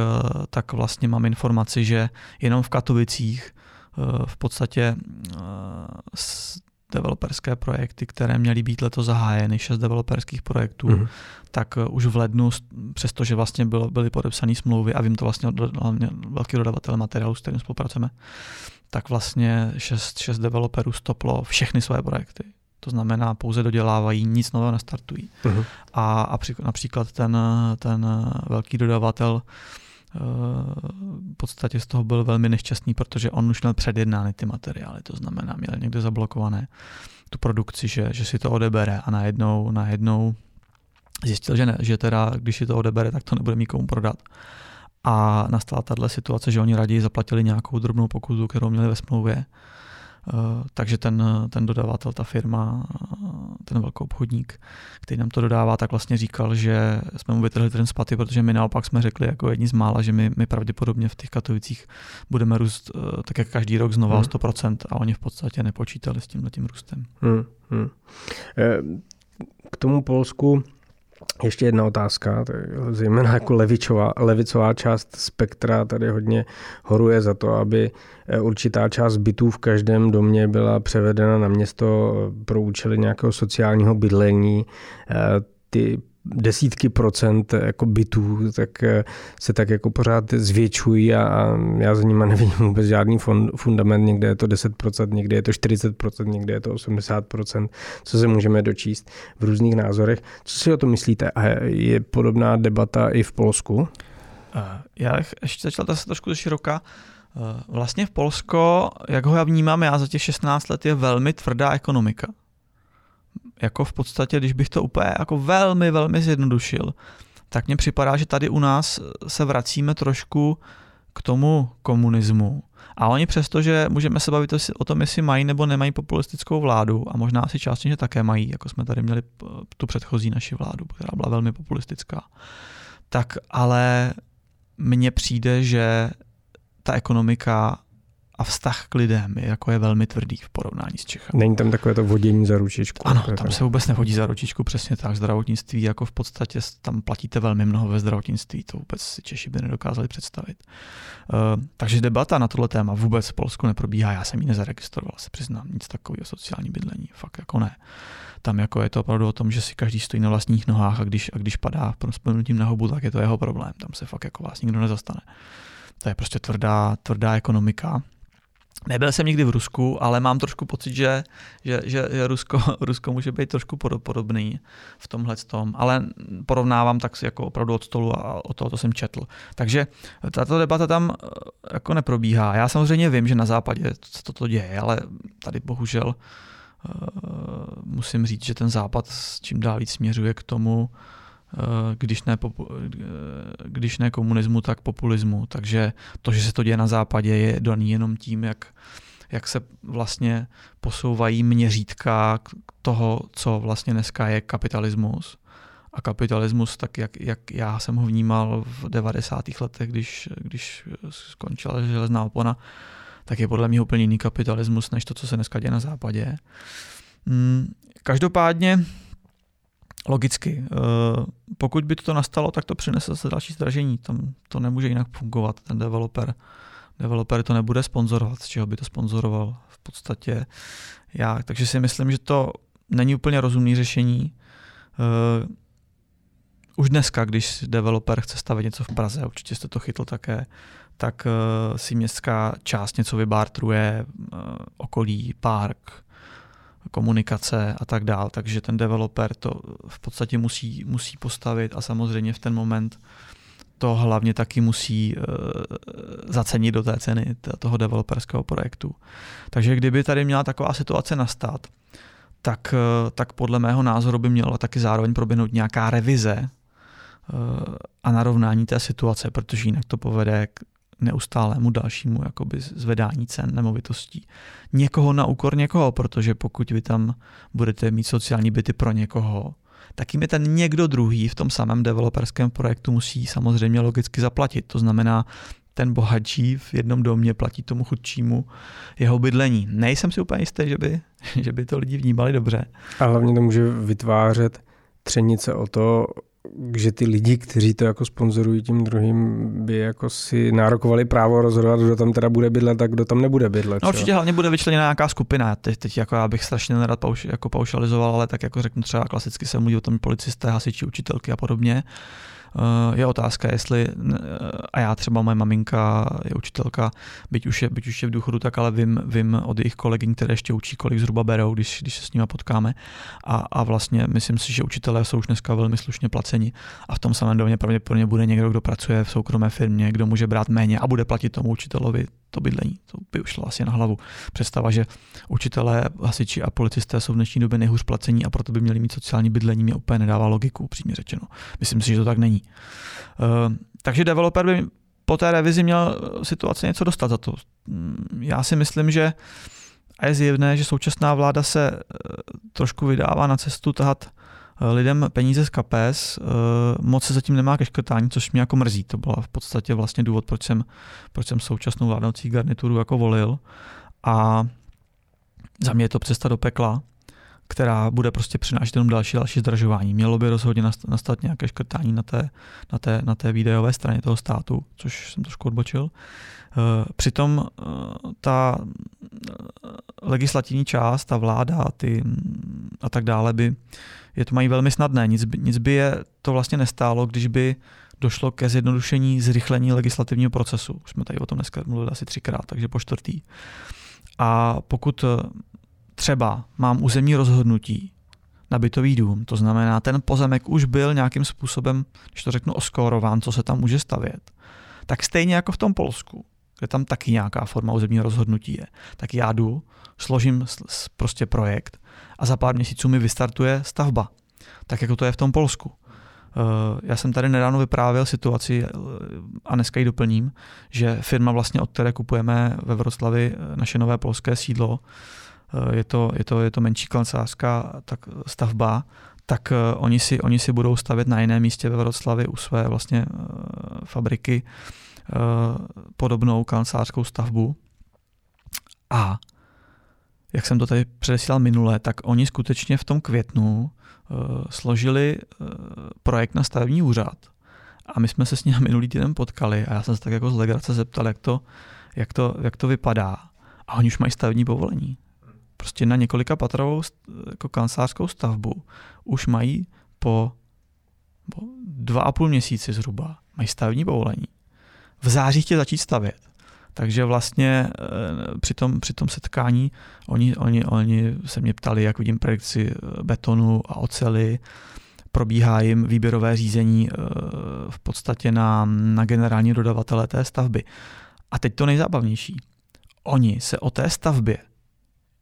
S2: tak vlastně mám informaci, že jenom v Katovicích v podstatě developerské projekty, které měly být letos zahájeny, šest developerských projektů, mm. tak uh, už v lednu, přestože vlastně bylo, byly podepsané smlouvy a vím to vlastně od hlavně velký dodavatel materiálu, s kterým spolupracujeme, tak vlastně šest, šest developerů stoplo všechny své projekty. To znamená, pouze dodělávají, nic nového nestartují. Uh-huh. A, a při, například ten, ten velký dodavatel v podstatě z toho byl velmi nešťastný, protože on už měl předjednány ty materiály, to znamená, měl někde zablokované tu produkci, že, že si to odebere a najednou, najednou zjistil, že ne, že teda, když si to odebere, tak to nebude mít komu prodat. A nastala tahle situace, že oni raději zaplatili nějakou drobnou pokutu, kterou měli ve smlouvě, Eh, takže ten, ten dodavatel, ta firma, ten velký obchodník, který nám to dodává, tak vlastně říkal, že jsme mu vytrhli ten spaty, protože my naopak jsme řekli jako jedni z mála, že my, my pravděpodobně v těch Katovicích budeme růst eh, tak jak každý rok znova hmm. 100% a oni v podstatě nepočítali s tímhle tím růstem. Hmm, hmm.
S1: Eh, k tomu Polsku ještě jedna otázka, zejména jako levicová, levicová část spektra tady hodně horuje za to, aby eh, určitá část bytů v každém domě byla převedena na město pro účely nějakého sociálního bydlení. Eh, ty desítky procent jako bytů, tak eh, se tak jako pořád zvětšují a, já za nimi nevidím vůbec žádný fundament. Někde je to 10%, někde je to 40%, někde je to 80%, co se můžeme dočíst v různých názorech. Co si o tom myslíte? A je podobná debata i v Polsku?
S2: Eh, já ještě začal zase trošku široka. Eh, vlastně v Polsko, jak ho já vnímám já za těch 16 let, je velmi tvrdá ekonomika jako v podstatě, když bych to úplně jako velmi, velmi zjednodušil, tak mně připadá, že tady u nás se vracíme trošku k tomu komunismu. A oni přesto, že můžeme se bavit o tom, jestli mají nebo nemají populistickou vládu, a možná asi částečně také mají, jako jsme tady měli tu předchozí naši vládu, která byla velmi populistická, tak ale mně přijde, že ta ekonomika a vztah k lidem je, jako je velmi tvrdý v porovnání s Čechami.
S1: Není tam takové to vodění za ručičku.
S2: Ano, tam se vůbec nevodí za ručičku, přesně tak. Zdravotnictví, jako v podstatě tam platíte velmi mnoho ve zdravotnictví, to vůbec si Češi by nedokázali představit. Uh, takže debata na tohle téma vůbec v Polsku neprobíhá, já jsem ji nezaregistroval, se přiznám, nic takového sociální bydlení, fakt jako ne. Tam jako je to opravdu o tom, že si každý stojí na vlastních nohách a když, a když padá tím na hubu, tak je to jeho problém. Tam se fakt jako vás nikdo nezastane. To je prostě tvrdá, tvrdá ekonomika Nebyl jsem nikdy v Rusku, ale mám trošku pocit, že, že, že Rusko, Rusko může být trošku podobný v tomhle tom, ale porovnávám tak jako opravdu od stolu a od toho, co jsem četl. Takže tato debata tam eh, jako neprobíhá. Já samozřejmě vím, že na západě se toto děje, ale tady bohužel uh, musím říct, že ten západ s čím dál víc směřuje k tomu, Eh, když ne, popu, eh, když ne komunismu, tak populismu. Takže to, že se to děje na západě, je daný jenom tím, jak, jak se vlastně posouvají měřítka toho, co vlastně dneska je kapitalismus. A kapitalismus, tak jak, jak já jsem ho vnímal v 90. letech, když, když skončila železná opona, tak je podle mě úplně jiný kapitalismus, než to, co se dneska děje na západě. Hmm, každopádně Logicky. Eh, pokud by to nastalo, tak to přinese se další zdražení. Tam to nemůže jinak fungovat. Ten developer, developer to nebude sponzorovat, z čeho by to sponzoroval v podstatě já. Takže si myslím, že to není úplně rozumné řešení. Eh, už dneska, když developer chce stavět něco v Praze, určitě jste to chytl také, tak eh, si městská část něco vybartruje, okolí, park, komunikace a tak dál. Takže ten developer to v podstatě musí, musí postavit a samozřejmě v ten moment to hlavně taky musí uh, zacenit do té ceny toho developerského projektu. Takže kdyby tady měla taková situace nastat, tak, uh, tak podle mého názoru by měla taky zároveň proběhnout nějaká revize uh, a narovnání té situace, protože jinak to povede k neustálému dalšímu jakoby zvedání cen nemovitostí. Někoho na úkor někoho, protože pokud vy tam budete mít sociální byty pro někoho, tak jim je ten někdo druhý v tom samém developerském projektu musí samozřejmě logicky zaplatit. To znamená, ten bohatší v jednom domě platí tomu chudšímu jeho bydlení. Nejsem si úplně jistý, že by, že by to lidi vnímali dobře.
S1: A hlavně to může vytvářet třenice o to, že ty lidi, kteří to jako sponzorují tím druhým, by jako si nárokovali právo rozhodovat, kdo tam teda bude bydlet a kdo tam nebude bydlet.
S2: No, určitě hlavně bude vyčleněna nějaká skupina. Teď, teď jako já bych strašně nerad pauš, jako paušalizoval, ale tak jako řeknu třeba klasicky se mluví o tom policisté, hasiči, učitelky a podobně. Je otázka, jestli, eh, a já třeba moje maminka je učitelka, byť už je, byť už je v důchodu, tak ale vím, vím od jejich kolegyň, které ještě učí, kolik zhruba berou, když, když se s nimi potkáme. A, a vlastně myslím si, že učitelé jsou už dneska velmi slušně placeni a v tom samém domě pravděpodobně bude někdo, kdo pracuje v soukromé firmě, kdo může brát méně a bude platit tomu učitelovi to bydlení. To by už šlo asi na hlavu. Představa, že učitelé, hasiči a policisté jsou v dnešní době nejhůř placení a proto by měli mít sociální bydlení, mě úplně nedává logiku, upřímně řečeno. Myslím si, že to tak není. Uh, takže developer by po té revizi měl situaci něco dostat za to. Mm, já si myslím, že a je zjevné, že současná vláda se eh, trošku vydává na cestu tahat Eh, lidem peníze z kapes, eh, moc se zatím nemá ke škrtání, což mě jako mrzí. To byl v podstatě vlastně důvod, proč jsem, proč jsem současnou vládnoucí garnituru jako volil. A za mě je to cesta do pekla, která bude prostě přinášet jenom další další zdražování. Mělo by rozhodně nastat nějaké škrtání na té, na té, na té výdajové straně toho státu, což jsem trošku odbočil. Eh, přitom ta legislativní část, ta vláda ty, a tak dále by je to mají velmi snadné. Nic by, nic by je to vlastně nestálo, když by došlo ke zjednodušení, zrychlení legislativního procesu. Už jsme tady o tom dneska mluvili asi třikrát, takže po čtvrtý. A pokud eh, třeba mám územní rozhodnutí na bytový dům, to znamená, ten pozemek už byl nějakým způsobem, když to řeknu, oskórován, co se tam může stavět, tak stejně jako v tom Polsku, kde tam taky nějaká forma územního rozhodnutí je, tak já jdu, složím prostě projekt a za pár měsíců mi vystartuje stavba. Tak jako to je v tom Polsku. Eh, já jsem tady nedávno vyprávěl situaci eh, a dneska ji doplním, že firma vlastně, od které kupujeme ve Vroclavi eh, naše nové polské sídlo, je to, je to, je to menší kancelářská tak stavba, tak oni si, oni si budou stavět na jiném místě ve Vroclavi u své vlastně fabriky podobnou kancelářskou stavbu. A jak jsem to tady předesílal minule, tak oni skutečně v tom květnu složili projekt na stavební úřad. A my jsme se s ním minulý týden potkali a já jsem se tak jako z legrace zeptal, jak to, jak to, jak to vypadá. A oni už mají stavební povolení. Prostě na několika patrovou jako kancelářskou stavbu už mají po, dva a půl měsíci zhruba mají stavební povolení. V září chtějí začít stavět. Takže vlastně eh, při tom, při tom setkání oni, oni, oni se mě ptali, jak vidím predikci eh, betonu a ocely, probíhá jim výběrové řízení eh, v podstatě na, na generální dodavatele té stavby. A teď to nejzábavnější. Oni se o té stavbě,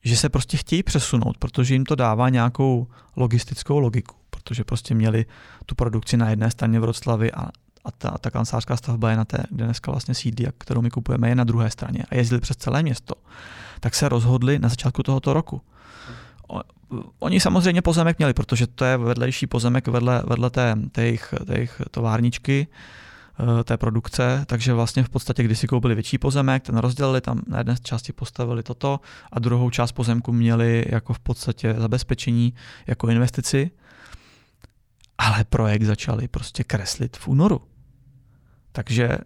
S2: že se prostě chtějí přesunout, protože jim to dává nějakou logistickou logiku, protože prostě měli tu produkci na jedné straně v Vroclavi a a ta, ta kancelářská stavba je na té, kde dneska vlastně sídlí, kterou my kupujeme, je na druhé straně a jezdili přes celé město, tak se rozhodli na začátku tohoto roku. Oni samozřejmě pozemek měli, protože to je vedlejší pozemek vedle, vedle té, té, jejich, té jejich továrničky, té produkce, takže vlastně v podstatě, když si koupili větší pozemek, ten rozdělili, tam na jedné části postavili toto a druhou část pozemku měli jako v podstatě zabezpečení jako investici, ale projekt začali prostě kreslit v únoru. Takže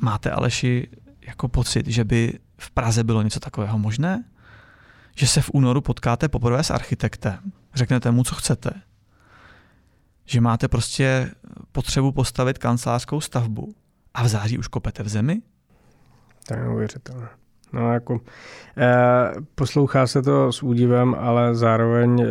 S2: máte Aleši jako pocit, že by v Praze bylo něco takového možné? Že se v únoru potkáte poprvé s architektem, řeknete mu, co chcete, že máte prostě potřebu postavit kancelářskou stavbu a v září už kopete v zemi?
S1: To je neuvěřitelné. No jako eh, poslouchá se to s údivem, ale zároveň eh,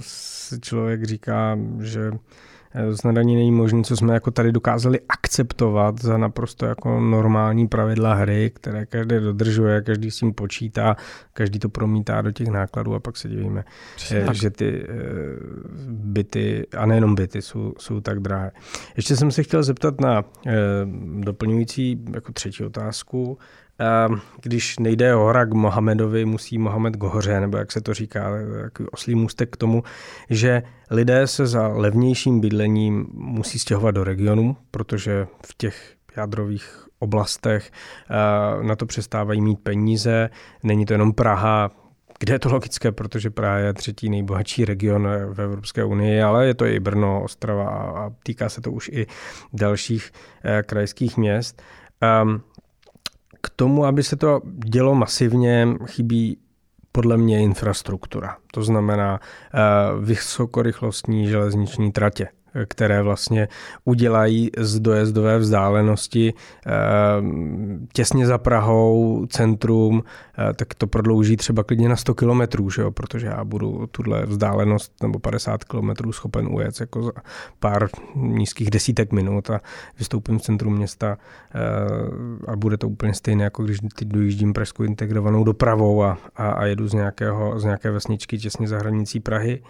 S1: si člověk říká, že Eh, snad ani není možné, co jsme jako tady dokázali akceptovat za naprosto jako normální pravidla hry, které každý dodržuje, každý s tím počítá, každý to promítá do těch nákladů a pak se divíme, Přesně eh, že ty eh, byty, a nejenom byty, jsou, jsou tak drahé. Ještě jsem se chtěl zeptat na doplňující jako třetí otázku. Ehm, když nejde hora k Mohamedovi, musí Mohamed k hoře, nebo jak se to říká, takový oslý můstek k tomu, že lidé se za levnějším bydlením musí stěhovat do regionu, protože v těch jádrových oblastech na to přestávají mít peníze. Není to jenom Praha, kde je to logické, protože Praha je třetí nejbohatší region v Evropské unii, ale je to i Brno, Ostrava a týká se to už i dalších eh, krajských měst. K tomu, aby se to dělo masivně, chybí podle mě infrastruktura. To znamená uh, vysokorychlostní železniční tratě které vlastně udělají z dojezdové vzdálenosti eh, těsně za Prahou centrum, eh, tak to prodlouží třeba klidně na 100 kilometrů, protože já budu tuhle vzdálenost nebo 50 kilometrů schopen ujet jako za pár nízkých desítek minut a vystoupím v centru města eh, a bude to úplně stejné, jako když dojíždím Pražskou integrovanou dopravou a, a, a jedu z, nějakého, z nějaké vesničky těsně za hranicí Prahy.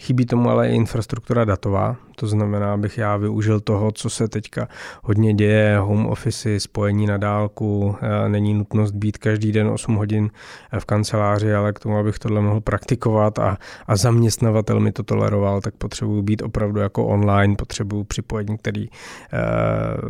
S1: Chybí tomu ale i infrastruktura datová, to znamená, abych já využil toho, co se teďka hodně děje, home office, spojení na dálku, není nutnost být každý den 8 hodin v kanceláři, ale k tomu, abych tohle mohl praktikovat a, a zaměstnavatel mi to toleroval, tak potřebuji být opravdu jako online, potřebuji připojení, který eh,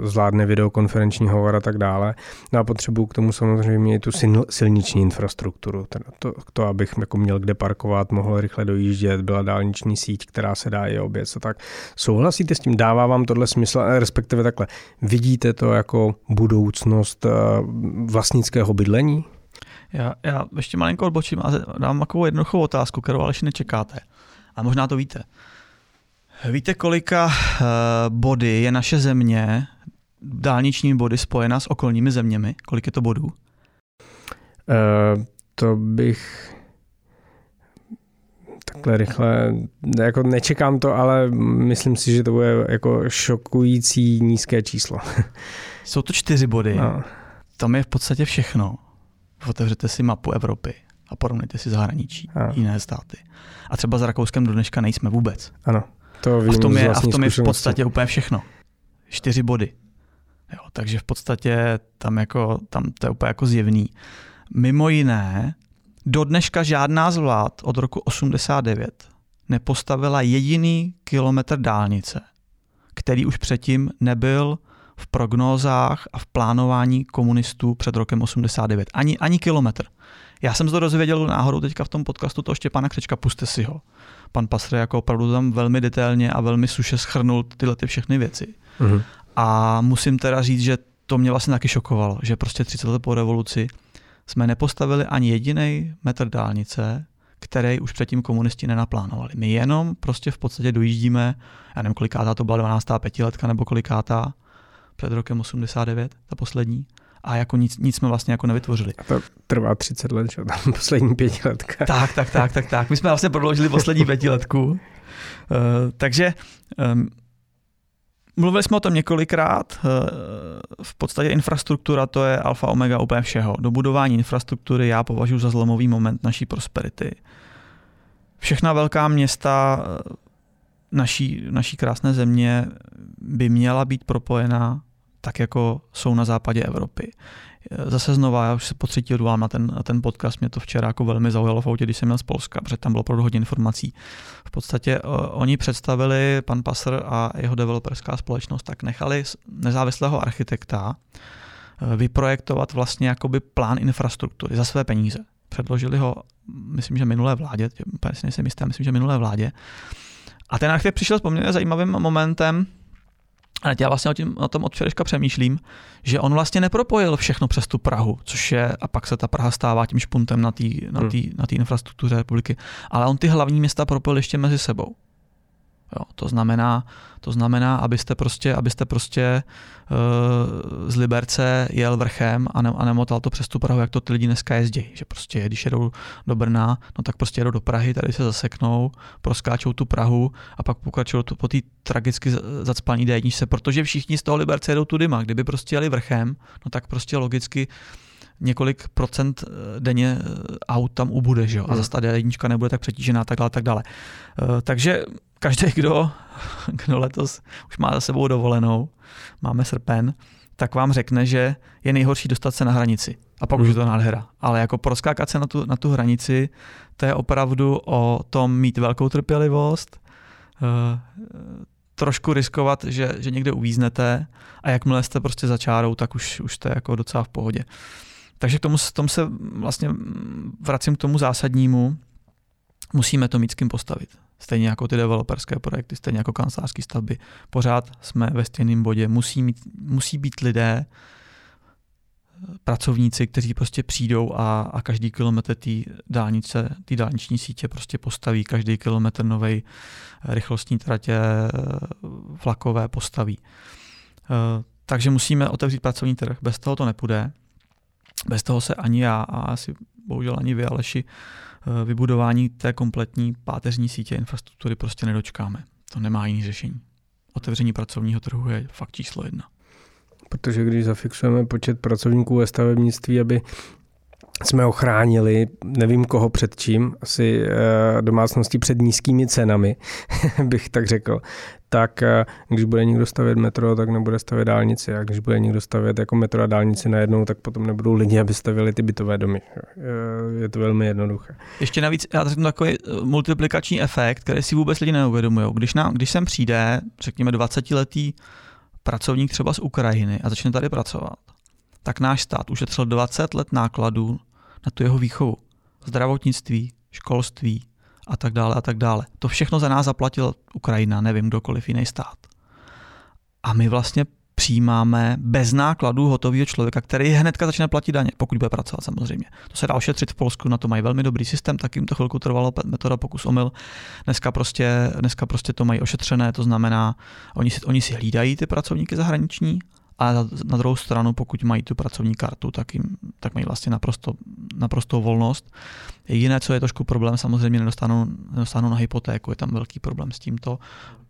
S1: zvládne videokonferenční hovor a tak dále. No a potřebuji k tomu samozřejmě i tu silniční infrastrukturu, teda to, to, abych jako měl kde parkovat, mohl rychle dojíždět, byla dálniční síť, která se dá i obět a tak. Souhlasíte s tím? Dává vám tohle smysl, respektive takhle. Vidíte to jako budoucnost eh, vlastnického bydlení?
S2: Já, já ještě malinko odbočím a dám takovou jednoduchou otázku, kterou ale ještě nečekáte. A možná to víte. Víte, kolika uh, body je naše země, dálniční body spojena s okolními zeměmi? Kolik je to bodů? Uh,
S1: to bych takhle rychle, jako nečekám to, ale myslím si, že to bude jako šokující nízké číslo.
S2: Jsou to čtyři body. No. Tam je v podstatě všechno. Otevřete si mapu Evropy a porovnejte si zahraničí, ano. jiné státy. A třeba za Rakouskem do dneška nejsme vůbec.
S1: Ano, to vím
S2: a v tom je, a v tom je v podstatě úplně všechno. Čtyři body. Jo, takže v podstatě tam, jako, tam to je úplně jako zjevný. Mimo jiné, do dneška žádná z vlád od roku 89 nepostavila jediný kilometr dálnice, který už předtím nebyl v prognózách a v plánování komunistů před rokem 89. Ani, ani kilometr. Já jsem to dozvěděl náhodou teďka v tom podcastu toho Štěpána Křečka, puste si ho. Pan Pasr jako opravdu tam velmi detailně a velmi suše schrnul tyhle ty všechny věci. Uh-huh. A musím teda říct, že to mě vlastně taky šokovalo, že prostě 30 let po revoluci jsme nepostavili ani jediný metr dálnice, který už předtím komunisti nenaplánovali. My jenom prostě v podstatě dojíždíme, já nevím, kolikátá to byla 12. pětiletka nebo kolikátá, před rokem 89, ta poslední, a jako nic, nic jsme vlastně jako nevytvořili.
S1: A to trvá 30 let, že tam poslední pětiletka.
S2: Tak, tak, tak, tak, tak. My jsme vlastně prodloužili poslední pětiletku. Uh, takže um, Mluvili jsme o tom několikrát. Eh, v podstatě infrastruktura to je alfa omega úplně všeho. Dobudování infrastruktury já považuji za zlomový moment naší prosperity. Všechna velká města eh, naší, naší krásné země by měla být propojena tak, jako jsou na západě Evropy. Zase znova, já už se po třetí odvolám na ten, na ten podcast, mě to včera jako velmi zaujalo v autě, když jsem měl z Polska, protože tam bylo opravdu hodně informací. V podstatě uh, oni představili, pan Passer a jeho developerská společnost, tak nechali nezávislého architekta uh, vyprojektovat vlastně jakoby plán infrastruktury za své peníze. Předložili ho, myslím, že minulé vládě, si nejsem jistý, myslím, že minulé vládě. A ten architekt přišel s poměrně zajímavým momentem, ale já vlastně o, tím, o tom od včerejška přemýšlím, že on vlastně nepropojil všechno přes tu Prahu, což je, a pak se ta Praha stává tím špuntem na té na hmm. na infrastruktuře republiky, ale on ty hlavní města propojil ještě mezi sebou. Jo, to znamená, to znamená, abyste prostě, abyste prostě uh, z Liberce jel vrchem a, ne, a nemotal to přes tu Prahu, jak to ty lidi dneska jezdí. Že prostě, když jedou do Brna, no tak prostě jedou do Prahy, tady se zaseknou, proskáčou tu Prahu a pak pokračují po té tragicky zacpaný D1, protože všichni z toho Liberce jedou tudyma. Kdyby prostě jeli vrchem, no tak prostě logicky několik procent eh, denně eh, aut tam ubude, že jo? a hmm. zase ta D1 nebude tak přetížená, tak dále, tak dále. Takže každý, kdo, kdo letos už má za sebou dovolenou, máme srpen, tak vám řekne, že je nejhorší dostat se na hranici. A pak mm. už je to nádhera. Ale jako proskákat se na tu, na tu hranici, to je opravdu o tom mít velkou trpělivost, uh, trošku riskovat, že, že někde uvíznete a jakmile jste prostě za čárou, tak už, už jste jako docela v pohodě. Takže k tomu, tomu se vlastně vracím k tomu zásadnímu, musíme to mít s kým postavit. Stejně jako ty developerské projekty, stejně jako kancelářské stavby. Pořád jsme ve stejném bodě. Musí, mít, musí být lidé, pracovníci, kteří prostě přijdou a, a každý kilometr té dálnice, té dálniční sítě prostě postaví, každý kilometr novej rychlostní tratě vlakové postaví. Eh, takže musíme otevřít pracovní trh, bez toho to nepůjde. Bez toho se ani já a asi bohužel ani vy, Aleši, eh, vybudování té kompletní páteřní sítě infrastruktury prostě nedočkáme. To nemá jiný řešení. Otevření pracovního trhu je fakt číslo jedna.
S1: Protože když zafixujeme počet pracovníků ve stavebnictví, aby jsme ochránili, nevím koho před čím, asi eh, domácnosti před nízkými cenami, bych tak řekl, tak eh, když bude někdo stavět metro, tak nebude stavět dálnici. A když bude někdo stavět jako metro a dálnici najednou, tak potom nebudou lidi, aby stavěli ty bytové domy. Eh, je to velmi jednoduché.
S2: Ještě navíc, já řeknu takový multiplikační efekt, který si vůbec lidi neuvědomují. Když, nám, když sem přijde, řekněme 20-letý pracovník třeba z Ukrajiny a začne tady pracovat, tak náš stát ušetřil 20 let nákladů na tu jeho výchovu. Zdravotnictví, školství a tak dále a tak dále. To všechno za nás zaplatil Ukrajina, nevím, kdokoliv jiný stát. A my vlastně přijímáme bez nákladů hotového člověka, který hnedka začne platit daně, pokud bude pracovat samozřejmě. To se dá ošetřit v Polsku, na to mají velmi dobrý systém, tak jim to chvilku trvalo, metoda pokus omyl. Dneska prostě, dneska prostě to mají ošetřené, to znamená, oni si, oni si hlídají ty pracovníky zahraniční, a na druhou stranu, pokud mají tu pracovní kartu, tak, jim, tak mají vlastně naprosto, naprosto volnost. Jediné, co je trošku problém, samozřejmě nedostanou, nedostanou na hypotéku, je tam velký problém s tímto,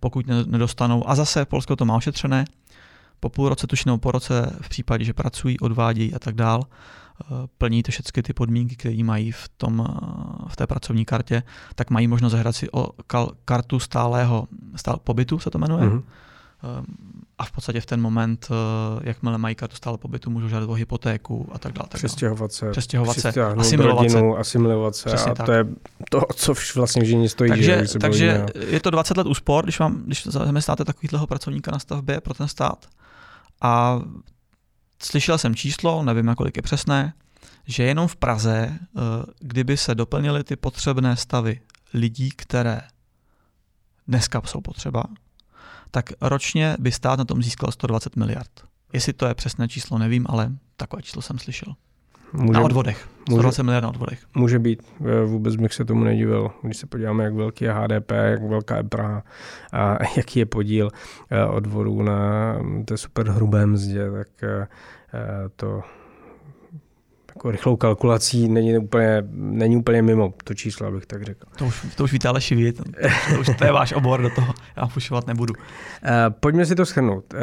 S2: pokud nedostanou. A zase Polsko to má ošetřené, po půl roce, tuším, po roce v případě, že pracují, odvádějí a tak dál, eh, plní ty všechny ty podmínky, které mají v, tom, eh, v té pracovní kartě, tak mají možnost zahrát si o kartu stálého stál, pobytu, se to jmenuje. Mm-hmm. A v podstatě v ten moment, jakmile mají kartu stále pobytu, můžou žádat o hypotéku a tak dále.
S1: Přestěhovat se.
S2: Přestěhovat se. Asimilovat
S1: rodinu, se. asimilovat se. Přesně a tak. to je to, co vlastně v žině stojí.
S2: Takže, že, takže je to 20 let úspor, když vám, když zaměstnáte takovýhleho pracovníka na stavbě pro ten stát, a slyšel jsem číslo, nevím, kolik je přesné, že jenom v Praze, eh, kdyby se doplnily ty potřebné stavy lidí, které dneska jsou potřeba, tak ročně by stát na tom získal 120 miliard. Jestli to je přesné číslo, nevím, ale takové číslo jsem slyšel. Může, na odvodech. 120 miliard na odvodech.
S1: Může být. E, vůbec bych se tomu nedivil. Když se podíváme, jak velký je HDP, jak velká je Praha a jaký je podíl e, odvodů na té super hrubé mzdě, tak e, to jako rychlou kalkulací není úplně, není úplně mimo to číslo, abych tak řekl.
S2: To už, to už víte Aleši, to, to, už, to je váš obor do toho, já fušovat nebudu.
S1: Uh, pojďme si to shrnout. Uh,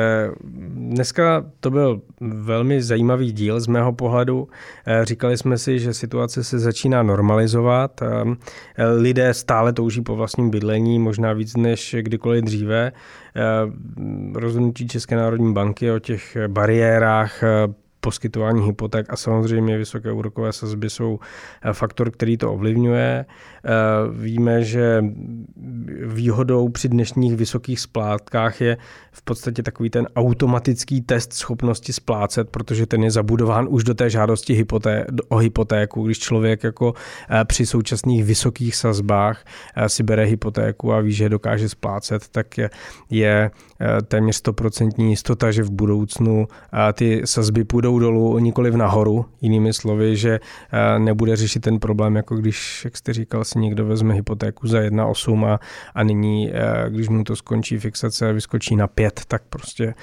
S1: dneska to byl velmi zajímavý díl z mého pohledu. Uh, říkali jsme si, že situace se začíná normalizovat. Uh, lidé stále touží po vlastním bydlení, možná víc než kdykoliv dříve. Uh, rozhodnutí České národní banky o těch bariérách poskytování hypoték a samozřejmě vysoké úrokové sazby jsou eh, faktor, který to ovlivňuje. Eh, víme, že výhodou při dnešních vysokých splátkách je v podstatě takový ten automatický test schopnosti splácet, protože ten je zabudován už do té žádosti hypoté- o hypotéku. Když člověk jako eh, při současných vysokých sazbách si bere hypotéku a ví, že dokáže splácet, tak je, je téměř stoprocentní jistota, že v budoucnu ty sazby půjdou dolů, nikoli v nahoru. Jinými slovy, že nebude řešit ten problém, jako když, jak jste říkal, si někdo vezme hypotéku za 1,8 a, a nyní, když mu to skončí fixace a vyskočí na 5, tak prostě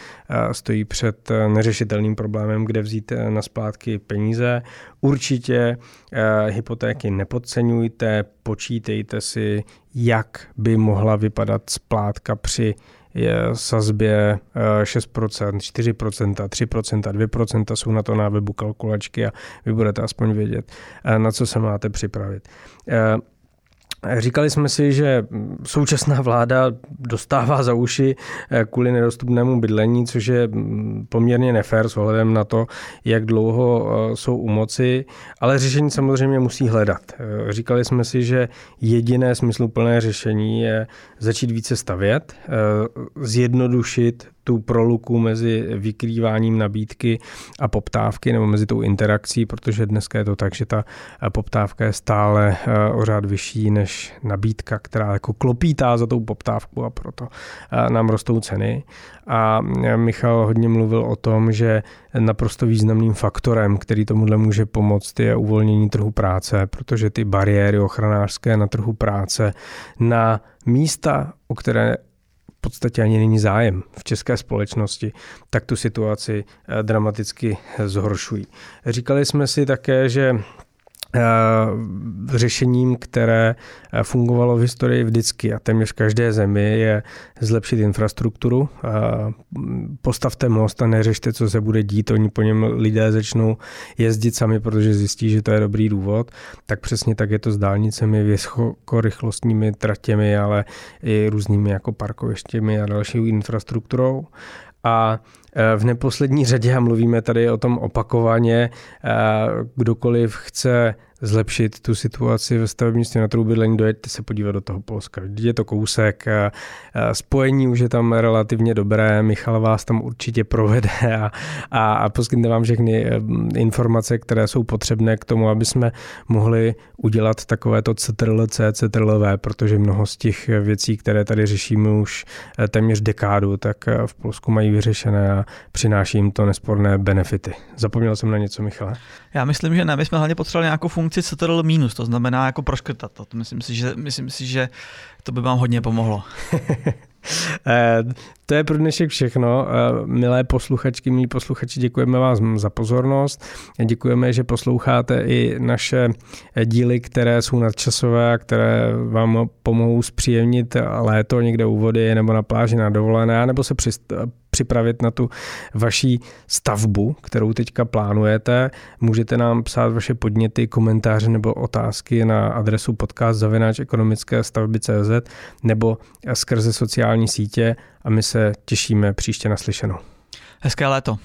S1: stojí před neřešitelným problémem, kde vzít na splátky peníze. Určitě hypotéky nepodceňujte, počítejte si, jak by mohla vypadat splátka při je sazbě 6%, 4%, 3%, 2% jsou na to na webu kalkulačky a vy budete aspoň vědět, eh, na co se máte připravit. Eh, Říkali jsme si, že současná vláda dostává za uši eh, kvůli nedostupnému bydlení, což je poměrně nefér s ohledem na to, jak dlouho eh, jsou u moci, ale řešení samozřejmě musí hledat. Eh, říkali jsme si, že jediné smysluplné řešení je začít více stavět, zjednodušit tu proluku mezi vykrýváním nabídky a poptávky nebo mezi tou interakcí, protože dneska je to tak, že ta poptávka je stále o řád vyšší než nabídka, která jako klopítá za tou poptávkou a proto nám rostou ceny. A Michal hodně mluvil o tom, že naprosto významným faktorem, který tomuhle může pomoct, je uvolnění trhu práce, protože ty bariéry ochranářské na trhu práce na místa, o které podstatě ani není zájem v české společnosti, tak tu situaci eh, dramaticky zhoršují. Říkali jsme si také, že Eh, řešením, které eh, fungovalo v historii vždycky a téměř každé zemi, je zlepšit infrastrukturu. Eh, postavte most a neřešte, co se bude dít, oni po něm lidé začnou jezdit sami, protože zjistí, že to je dobrý důvod. Tak přesně tak je to s dálnicemi, vysokorychlostními tratěmi, ale i různými jako parkovištěmi a další infrastrukturou. A v neposlední řadě, a mluvíme tady o tom opakovaně, kdokoliv chce zlepšit tu situaci ve stavebnictví na trhu bydlení, dojeďte se podívat do toho Polska. Je to kousek, spojení už je tam relativně dobré, Michal vás tam určitě provede a, a, a poskytne vám všechny eh, informace, které jsou potřebné k tomu, aby jsme mohli udělat takovéto CTRL-C, CTRL-V, protože mnoho z těch věcí, které tady řešíme už eh, téměř dekádu, tak eh, v Polsku mají vyřešené a přináší jim to nesporné benefity. Zapomněl jsem na něco, Michale?
S2: Já myslím, že ne. My jsme hlavně potřebovali nějakou funkci CTRL minus, to znamená jako proškrtat to. Myslím si, že, myslím si, že to by vám hodně pomohlo.
S1: Eh, to je pro dnešek všechno. Eh, milé posluchačky, milí posluchači, děkujeme vám za pozornost. Děkujeme, že posloucháte i naše díly, které jsou nadčasové a které vám pomohou zpříjemnit léto někde u vody nebo na pláži na dovolené, nebo se připravit na tu vaší stavbu, kterou teďka plánujete. Můžete nám psát vaše podněty, komentáře nebo otázky na adresu podcast zavináč ekonomické stavby.cz nebo skrze sociální sítě a my se těšíme příště naslyšenou.
S2: Hezké léto.